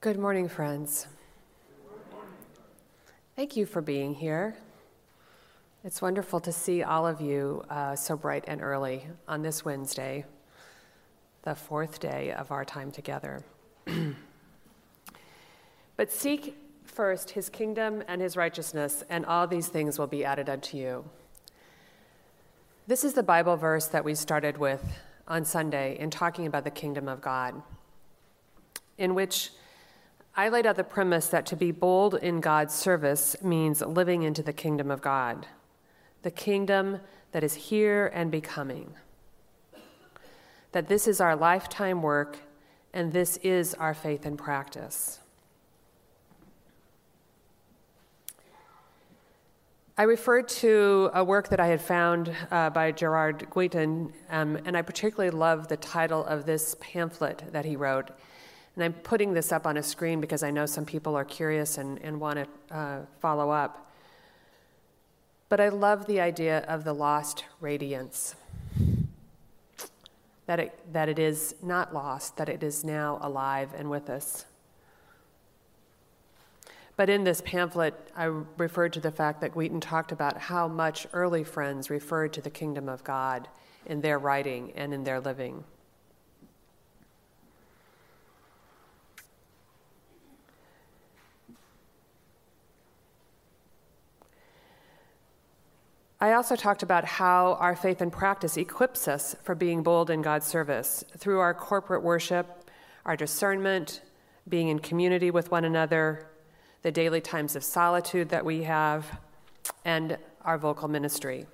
Good morning, friends. Thank you for being here. It's wonderful to see all of you uh, so bright and early on this Wednesday, the fourth day of our time together. but seek first his kingdom and his righteousness, and all these things will be added unto you. This is the Bible verse that we started with on Sunday in talking about the kingdom of God, in which I laid out the premise that to be bold in God's service means living into the kingdom of God, the kingdom that is here and becoming. That this is our lifetime work and this is our faith and practice. I referred to a work that I had found uh, by Gerard Guiton, um, and I particularly love the title of this pamphlet that he wrote. And I'm putting this up on a screen because I know some people are curious and, and want to uh, follow up. But I love the idea of the lost radiance. That it, that it is not lost, that it is now alive and with us. But in this pamphlet, I referred to the fact that Guiton talked about how much early friends referred to the kingdom of God in their writing and in their living. I also talked about how our faith and practice equips us for being bold in God's service through our corporate worship, our discernment, being in community with one another, the daily times of solitude that we have, and our vocal ministry.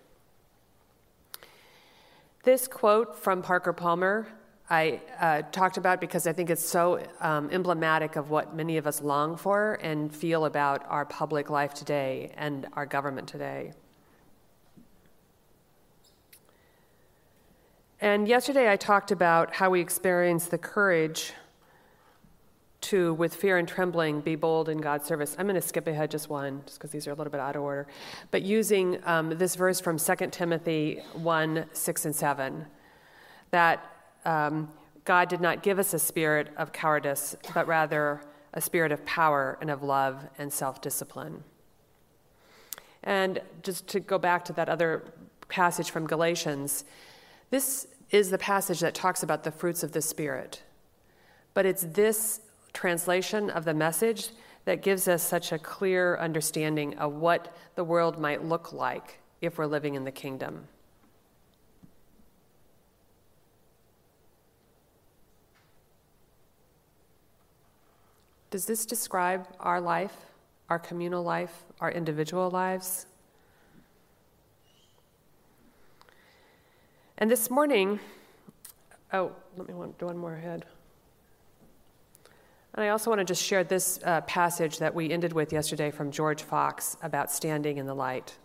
This quote from Parker Palmer I uh, talked about because I think it's so um, emblematic of what many of us long for and feel about our public life today and our government today. And yesterday I talked about how we experience the courage to, with fear and trembling, be bold in God's service. I'm going to skip ahead just one, just because these are a little bit out of order. But using um, this verse from 2 Timothy 1 6 and 7, that um, God did not give us a spirit of cowardice, but rather a spirit of power and of love and self discipline. And just to go back to that other passage from Galatians, this is the passage that talks about the fruits of the Spirit. But it's this translation of the message that gives us such a clear understanding of what the world might look like if we're living in the kingdom. Does this describe our life, our communal life, our individual lives? And this morning, oh, let me do one more ahead. And I also want to just share this uh, passage that we ended with yesterday from George Fox about standing in the light.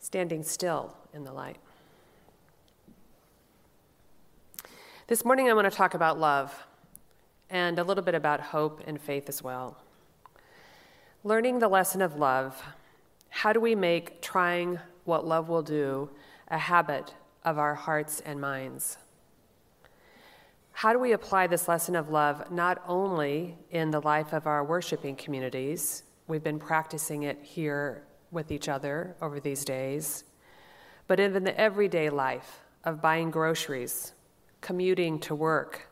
Standing still in the light. This morning, I want to talk about love and a little bit about hope and faith as well. Learning the lesson of love, how do we make trying what love will do a habit of our hearts and minds. How do we apply this lesson of love not only in the life of our worshiping communities? We've been practicing it here with each other over these days, but in the everyday life of buying groceries, commuting to work,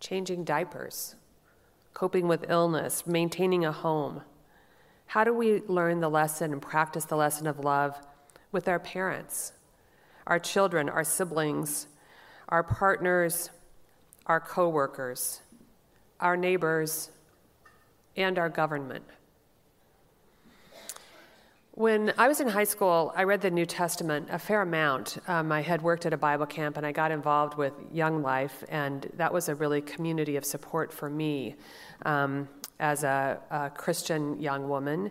changing diapers, coping with illness, maintaining a home. How do we learn the lesson and practice the lesson of love with our parents, our children, our siblings, our partners, our coworkers, our neighbors, and our government. When I was in high school, I read the New Testament a fair amount. Um, I had worked at a Bible camp and I got involved with Young Life, and that was a really community of support for me um, as a, a, Christian young woman.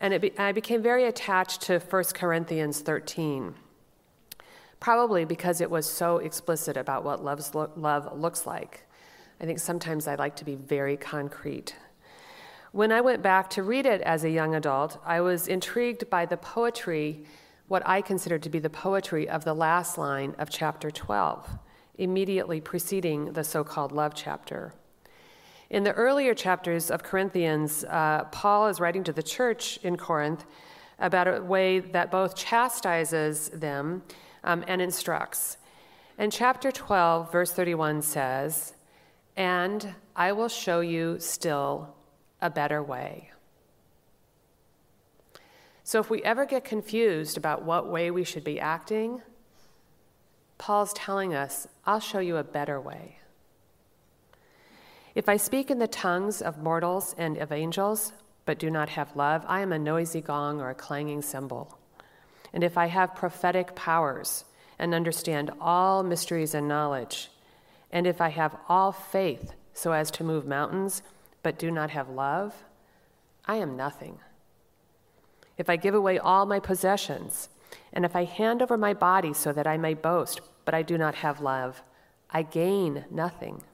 And be, I became very attached to 1 Corinthians 13 probably because it was so explicit about what lo- love looks like. I think sometimes I like to be very concrete. When I went back to read it as a young adult, I was intrigued by the poetry what I considered to be the poetry of the last line of chapter 12, immediately preceding the so called love chapter. In the earlier chapters of Corinthians, uh, Paul is writing to the church in Corinth about a way that both chastises them um, and instructs. And chapter 12, verse 31 says, And I will show you still a better way. So if we ever get confused about what way we should be acting, Paul's telling us, I'll show you a better way. If I speak in the tongues of mortals and of angels, but do not have love, I am a noisy gong or a clanging cymbal. And if I have prophetic powers and understand all mysteries and knowledge, and if I have all faith so as to move mountains, but do not have love, I am nothing. If I give away all my possessions, and if I hand over my body so that I may boast, but I do not have love, I gain nothing.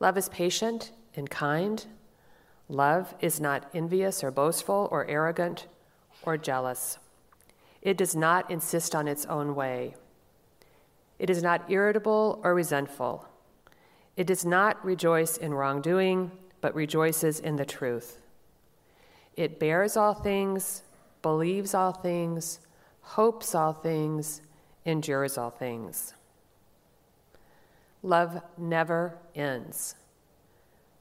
Love is patient and kind. Love is not envious or boastful or arrogant or jealous. It does not insist on its own way. It is not irritable or resentful. It does not rejoice in wrongdoing, but rejoices in the truth. It bears all things, believes all things, hopes all things, endures all things. Love never ends.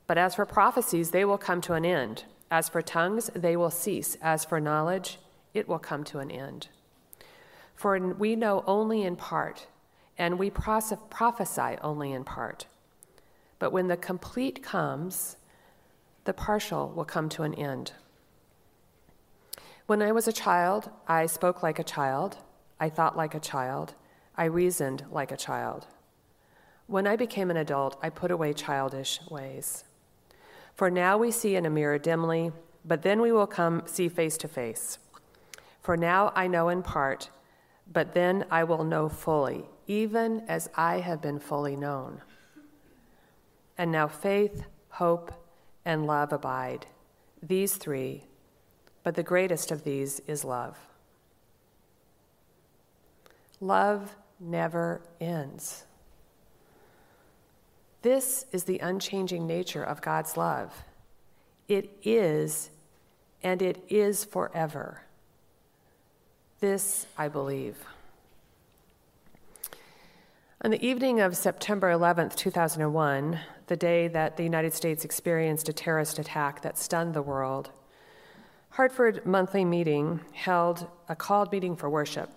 But as for prophecies, they will come to an end. As for tongues, they will cease. As for knowledge, it will come to an end. For we know only in part, and we prophesy only in part. But when the complete comes, the partial will come to an end. When I was a child, I spoke like a child, I thought like a child, I reasoned like a child. When I became an adult, I put away childish ways. For now we see in a mirror dimly, but then we will come see face to face. For now I know in part, but then I will know fully, even as I have been fully known. And now faith, hope, and love abide, these three, but the greatest of these is love. Love never ends. This is the unchanging nature of God's love. It is, and it is forever. This I believe. On the evening of September 11th, 2001, the day that the United States experienced a terrorist attack that stunned the world, Hartford Monthly Meeting held a called meeting for worship,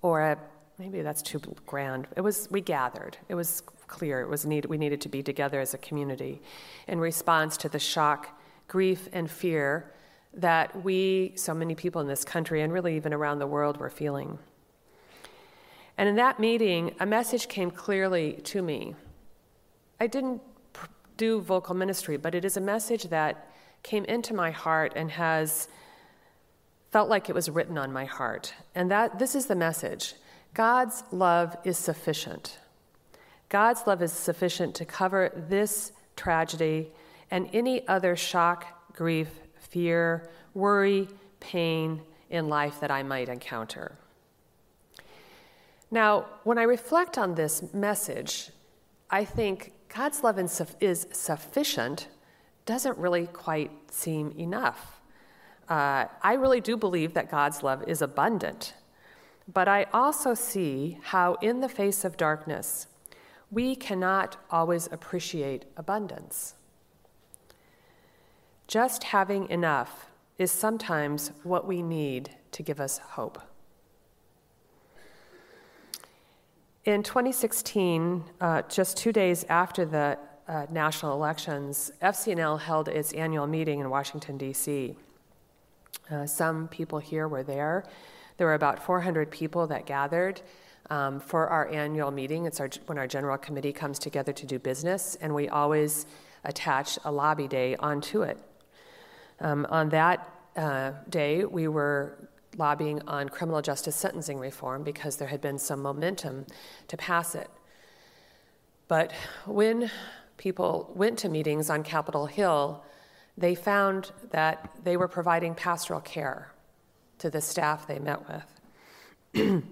or a maybe that's too grand. It was we gathered. It was clear it was need, we needed to be together as a community in response to the shock, grief, and fear that we, so many people in this country and really even around the world, were feeling. And in that meeting, a message came clearly to me. I didn't do vocal ministry, but it is a message that came into my heart and has felt like it was written on my heart. And that this is the message God's love is sufficient. God's love is sufficient to cover this tragedy and any other shock, grief, fear, worry, pain in life that I might encounter. Now, when I reflect on this message, I think God's love is sufficient doesn't really quite seem enough. Uh, I really do believe that God's love is abundant. But I also see how, in the face of darkness, we cannot always appreciate abundance. Just having enough is sometimes what we need to give us hope. In 2016, uh, just two days after the uh, national elections, FCNL held its annual meeting in Washington, D.C. Uh, some people here were there. There were about 400 people that gathered um, for our annual meeting. It's our, when our general committee comes together to do business, and we always attach a lobby day onto it. Um, on that uh, day, we were lobbying on criminal justice sentencing reform because there had been some momentum to pass it. But when people went to meetings on Capitol Hill, they found that they were providing pastoral care to the staff they met with.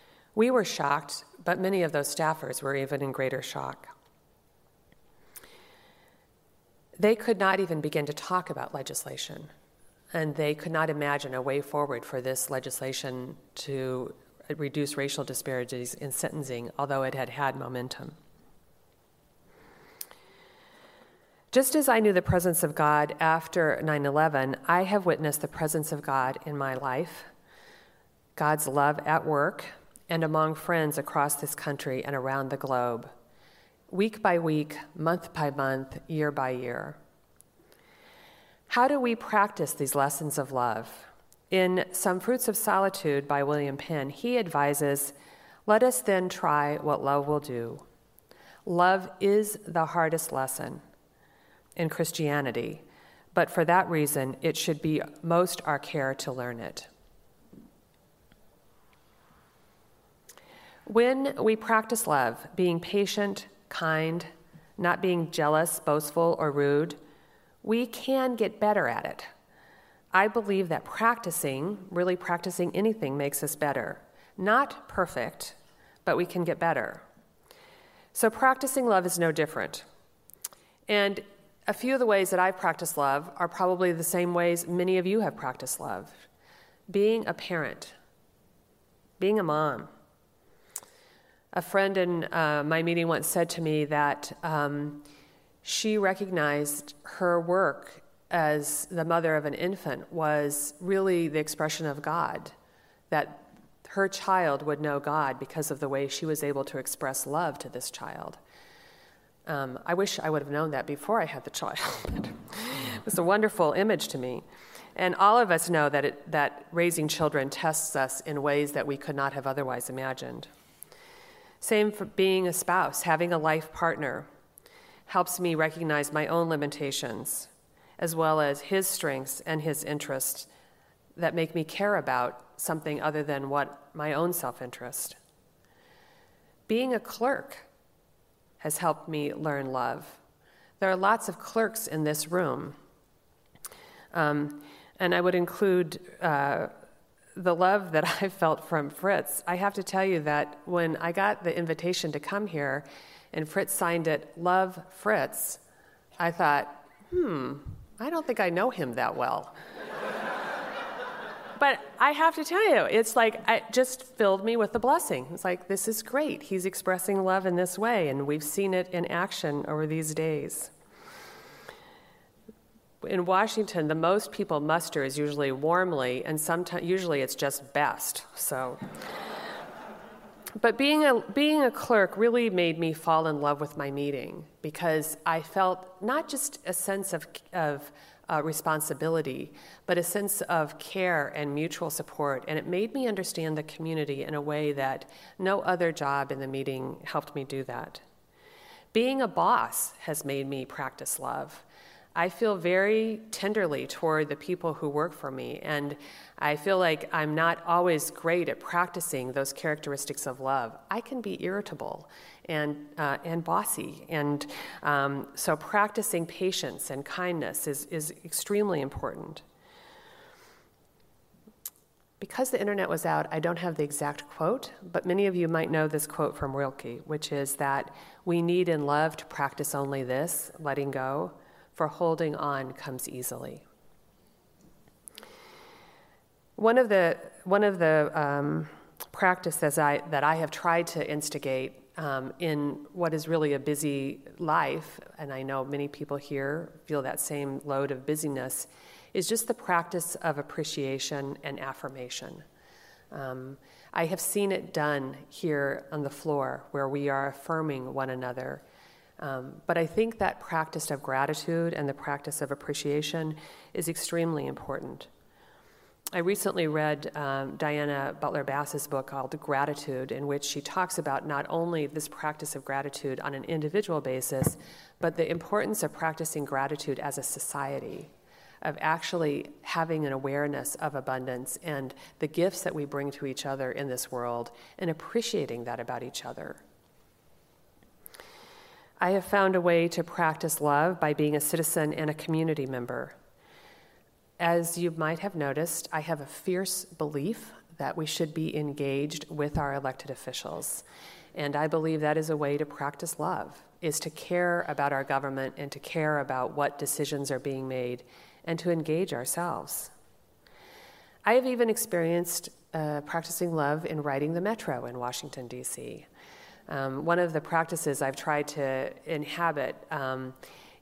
we were shocked, but many of those staffers were even in greater shock. They could not even begin to talk about legislation, and they could not imagine a way forward for this legislation to reduce racial disparities in sentencing, although it had had momentum. Just as I knew the presence of God after 9 11, I have witnessed the presence of God in my life, God's love at work, and among friends across this country and around the globe, week by week, month by month, year by year. How do we practice these lessons of love? In Some Fruits of Solitude by William Penn, he advises let us then try what love will do. Love is the hardest lesson in Christianity, but for that reason, it should be most our care to learn it. When we practice love, being patient, kind, not being jealous, boastful, or rude, we can get better at it. I believe that practicing, really practicing anything, makes us better. Not perfect, but we can get better. So, practicing love is no different. And a few of the ways that I've practiced love are probably the same ways many of you have practiced love being a parent, being a mom. A friend in uh, my meeting once said to me that um, she recognized her work as the mother of an infant was really the expression of God, that her child would know God because of the way she was able to express love to this child. Um, I wish I would have known that before I had the child. it was a wonderful image to me. And all of us know that, it, that raising children tests us in ways that we could not have otherwise imagined. Same for being a spouse, having a life partner helps me recognize my own limitations, as well as his strengths and his interests that make me care about something other than what my own self interest. Being a clerk has helped me learn love. There are lots of clerks in this room. Um, and I would include uh, the love that I felt from Fritz. I have to tell you that when I got the invitation to come here and Fritz signed it, Love Fritz, I thought, hmm, I don't think I know him that well. But I have to tell you, it's like it just filled me with the blessing. It's like, this is great. He's expressing love in this way, and we've seen it in action over these days. In Washington, the most people muster is usually warmly, and sometimes usually it's just best. So, but being a being a clerk really made me fall in love with my meeting because I felt not just a sense of of uh, responsibility, but a sense of care and mutual support. And it made me understand the community in a way that no other job in the meeting helped me do that. Being a boss has made me practice love. I feel very tenderly toward the people who work for me, and I feel like I'm not always great at practicing those characteristics of love. I can be irritable and, uh, and bossy, and um, so practicing patience and kindness is, is extremely important. Because the internet was out, I don't have the exact quote, but many of you might know this quote from Rilke, which is that we need in love to practice only this, letting go for holding on comes easily. One of the, one of the um, practices I, that I have tried to instigate um, in what is really a busy life, and I know many people here feel that same load of busyness, is just the practice of appreciation and affirmation. Um, I have seen it done here on the floor where we are affirming one another um, but I think that practice of gratitude and the practice of appreciation is extremely important. I recently read um, Diana Butler Bass's book called Gratitude, in which she talks about not only this practice of gratitude on an individual basis, but the importance of practicing gratitude as a society, of actually having an awareness of abundance and the gifts that we bring to each other in this world and appreciating that about each other. I have found a way to practice love by being a citizen and a community member. As you might have noticed, I have a fierce belief that we should be engaged with our elected officials. And I believe that is a way to practice love, is to care about our government and to care about what decisions are being made and to engage ourselves. I have even experienced uh, practicing love in riding the metro in Washington, D.C. Um, one of the practices I've tried to inhabit um,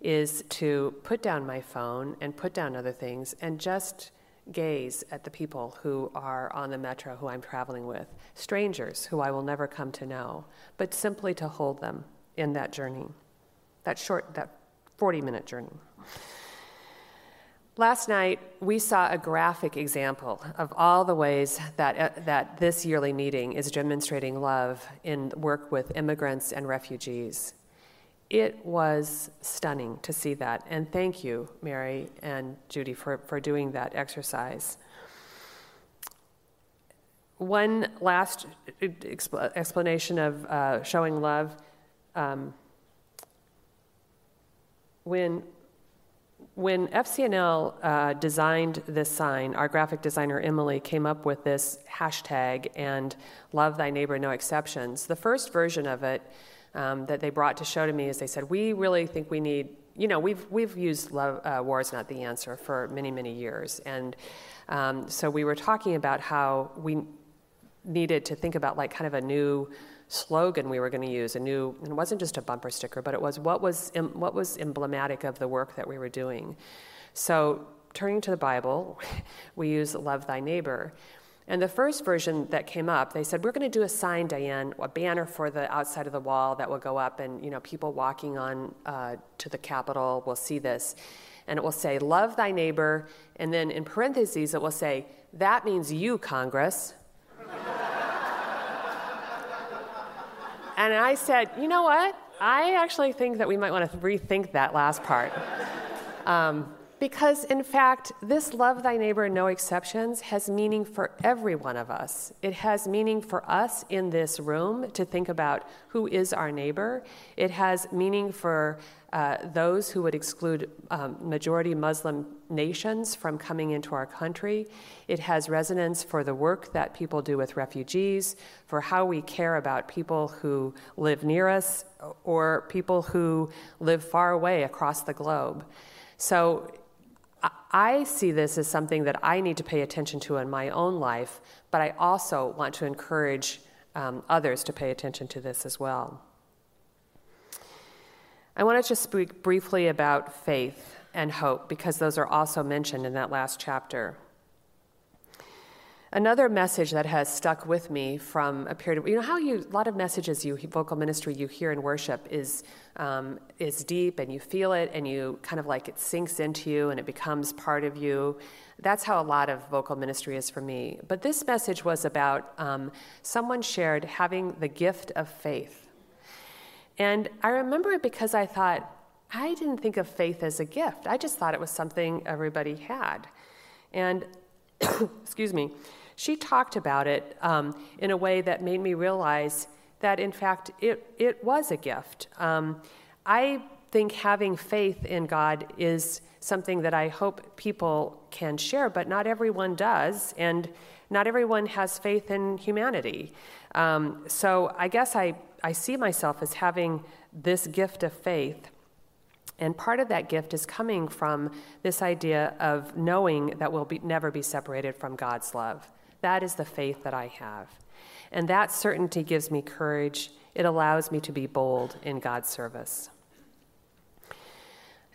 is to put down my phone and put down other things and just gaze at the people who are on the metro who I'm traveling with, strangers who I will never come to know, but simply to hold them in that journey, that short, that 40 minute journey. Last night, we saw a graphic example of all the ways that, uh, that this yearly meeting is demonstrating love in work with immigrants and refugees. It was stunning to see that. And thank you, Mary and Judy, for, for doing that exercise. One last explanation of uh, showing love. Um, when when FCNL uh, designed this sign, our graphic designer Emily came up with this hashtag and love thy neighbor, no exceptions. The first version of it um, that they brought to show to me is they said, We really think we need, you know, we've, we've used love, uh, War is Not the Answer for many, many years. And um, so we were talking about how we needed to think about like kind of a new slogan we were going to use a new and it wasn't just a bumper sticker but it was what was what was emblematic of the work that we were doing so turning to the bible we use love thy neighbor and the first version that came up, they said, We're going to do a sign, Diane, a banner for the outside of the wall that will go up, and you know, people walking on uh, to the Capitol will see this. And it will say, Love thy neighbor. And then in parentheses, it will say, That means you, Congress. and I said, You know what? I actually think that we might want to rethink that last part. Um, because, in fact, this love thy neighbor, no exceptions, has meaning for every one of us. It has meaning for us in this room to think about who is our neighbor. It has meaning for uh, those who would exclude um, majority Muslim nations from coming into our country. It has resonance for the work that people do with refugees, for how we care about people who live near us or people who live far away across the globe. So I see this as something that I need to pay attention to in my own life, but I also want to encourage um, others to pay attention to this as well. I want to just speak briefly about faith and hope because those are also mentioned in that last chapter. Another message that has stuck with me from a period of, you know, how you, a lot of messages you, vocal ministry you hear in worship is, um, is deep and you feel it and you kind of like it sinks into you and it becomes part of you. That's how a lot of vocal ministry is for me. But this message was about um, someone shared having the gift of faith. And I remember it because I thought, I didn't think of faith as a gift. I just thought it was something everybody had. And, excuse me, she talked about it um, in a way that made me realize that, in fact, it, it was a gift. Um, I think having faith in God is something that I hope people can share, but not everyone does, and not everyone has faith in humanity. Um, so I guess I, I see myself as having this gift of faith. And part of that gift is coming from this idea of knowing that we'll be, never be separated from God's love. That is the faith that I have. And that certainty gives me courage. It allows me to be bold in God's service.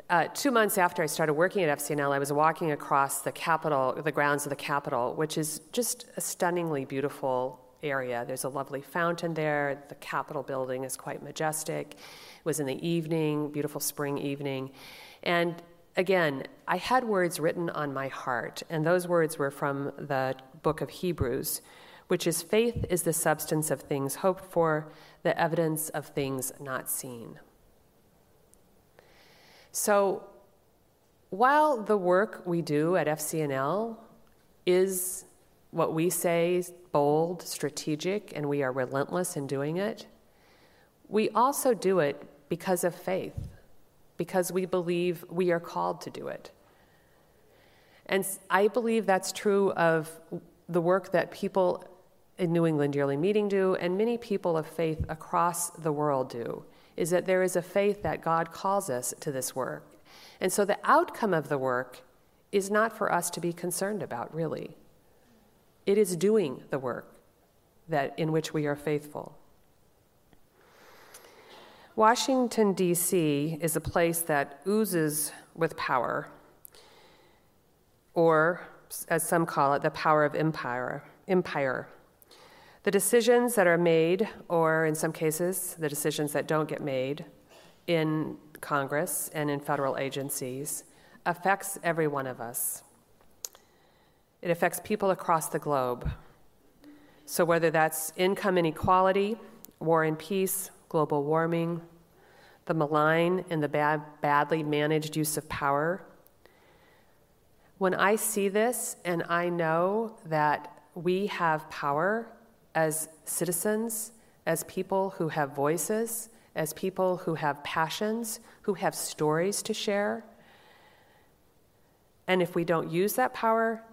Uh, two months after I started working at FCNL, I was walking across the Capitol, the grounds of the Capitol, which is just a stunningly beautiful area. There's a lovely fountain there. The Capitol building is quite majestic. It was in the evening, beautiful spring evening. And again, I had words written on my heart, and those words were from the book of Hebrews, which is faith is the substance of things hoped for, the evidence of things not seen. So, while the work we do at FCNL is what we say bold, strategic, and we are relentless in doing it, we also do it because of faith because we believe we are called to do it. And I believe that's true of the work that people in New England Yearly Meeting do, and many people of faith across the world do, is that there is a faith that God calls us to this work. And so the outcome of the work is not for us to be concerned about, really. It is doing the work that, in which we are faithful. Washington, D.C. is a place that oozes with power, or, as some call it, the power of empire. empire. The decisions that are made, or in some cases, the decisions that don't get made in Congress and in federal agencies, affects every one of us. It affects people across the globe. So, whether that's income inequality, war and peace, global warming, the malign and the bad, badly managed use of power, when I see this and I know that we have power as citizens, as people who have voices, as people who have passions, who have stories to share. And if we don't use that power,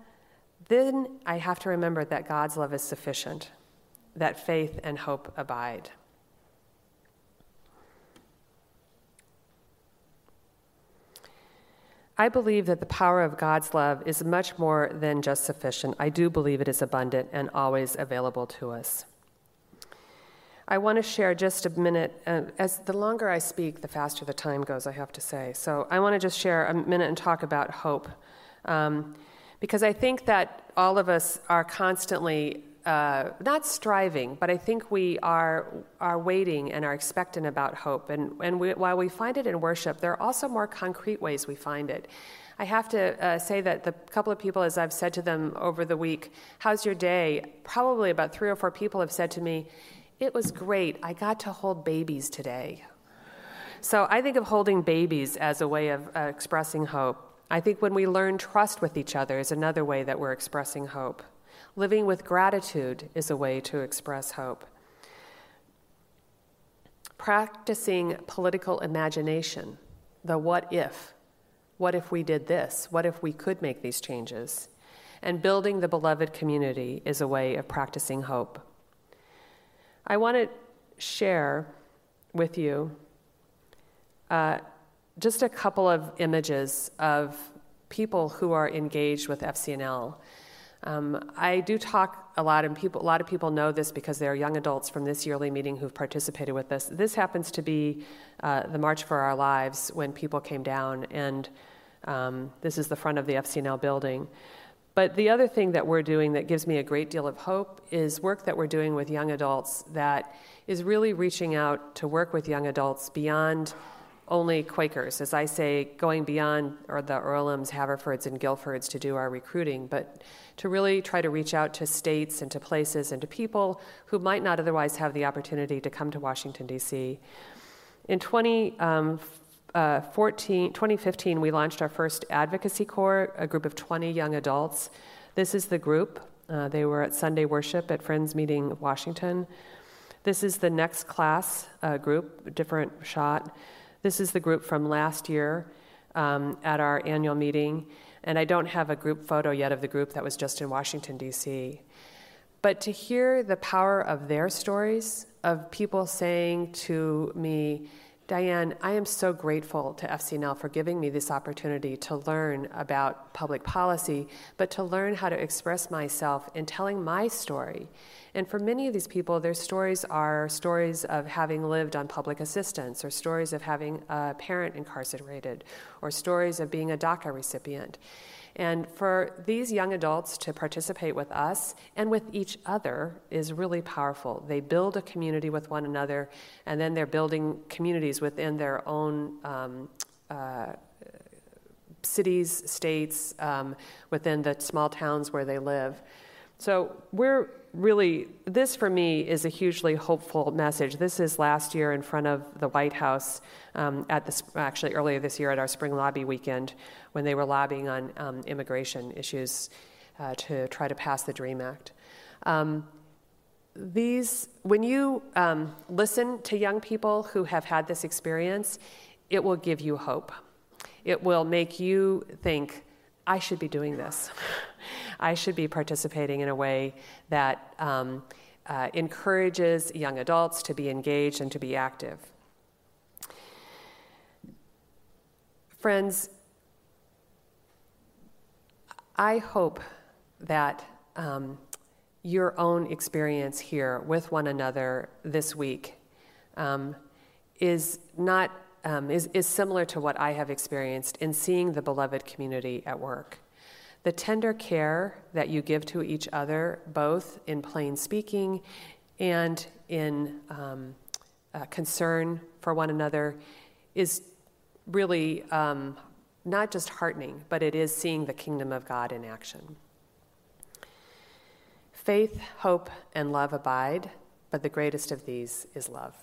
then I have to remember that God's love is sufficient, that faith and hope abide. I believe that the power of God's love is much more than just sufficient. I do believe it is abundant and always available to us. I want to share just a minute. Uh, as the longer I speak, the faster the time goes, I have to say. So I want to just share a minute and talk about hope. Um, because I think that all of us are constantly uh, not striving, but I think we are, are waiting and are expectant about hope. And, and we, while we find it in worship, there are also more concrete ways we find it. I have to uh, say that the couple of people, as I've said to them over the week, How's your day? Probably about three or four people have said to me, It was great. I got to hold babies today. So I think of holding babies as a way of uh, expressing hope. I think when we learn trust with each other is another way that we're expressing hope. Living with gratitude is a way to express hope. Practicing political imagination, the what if. What if we did this? What if we could make these changes? And building the beloved community is a way of practicing hope. I want to share with you uh, just a couple of images of people who are engaged with FCNL. Um, I do talk a lot, and people, a lot of people know this because they are young adults from this yearly meeting who've participated with us. This happens to be uh, the March for Our Lives when people came down, and um, this is the front of the FCNL building. But the other thing that we're doing that gives me a great deal of hope is work that we're doing with young adults that is really reaching out to work with young adults beyond only Quakers, as I say, going beyond or the Earlhams, Haverfords, and Guilfords to do our recruiting, but to really try to reach out to states and to places and to people who might not otherwise have the opportunity to come to Washington, D.C. In 2014, um, uh, 2015, we launched our first advocacy corps, a group of 20 young adults. This is the group. Uh, they were at Sunday worship at Friends Meeting Washington. This is the next class uh, group, different shot. This is the group from last year um, at our annual meeting, and I don't have a group photo yet of the group that was just in Washington, D.C. But to hear the power of their stories, of people saying to me, Diane, I am so grateful to FCNL for giving me this opportunity to learn about public policy, but to learn how to express myself in telling my story. And for many of these people, their stories are stories of having lived on public assistance, or stories of having a parent incarcerated, or stories of being a DACA recipient. And for these young adults to participate with us and with each other is really powerful. They build a community with one another, and then they're building communities within their own um, uh, cities, states, um, within the small towns where they live. So we're really, this for me is a hugely hopeful message. This is last year in front of the White House, um, at the, actually earlier this year at our spring lobby weekend, when they were lobbying on um, immigration issues uh, to try to pass the DREAM Act. Um, these, when you um, listen to young people who have had this experience, it will give you hope. It will make you think, I should be doing this. I should be participating in a way that um, uh, encourages young adults to be engaged and to be active. Friends, I hope that um, your own experience here with one another this week um, is not um, is, is similar to what I have experienced in seeing the beloved community at work. The tender care that you give to each other, both in plain speaking and in um, uh, concern for one another, is really um, not just heartening, but it is seeing the kingdom of God in action. Faith, hope, and love abide, but the greatest of these is love.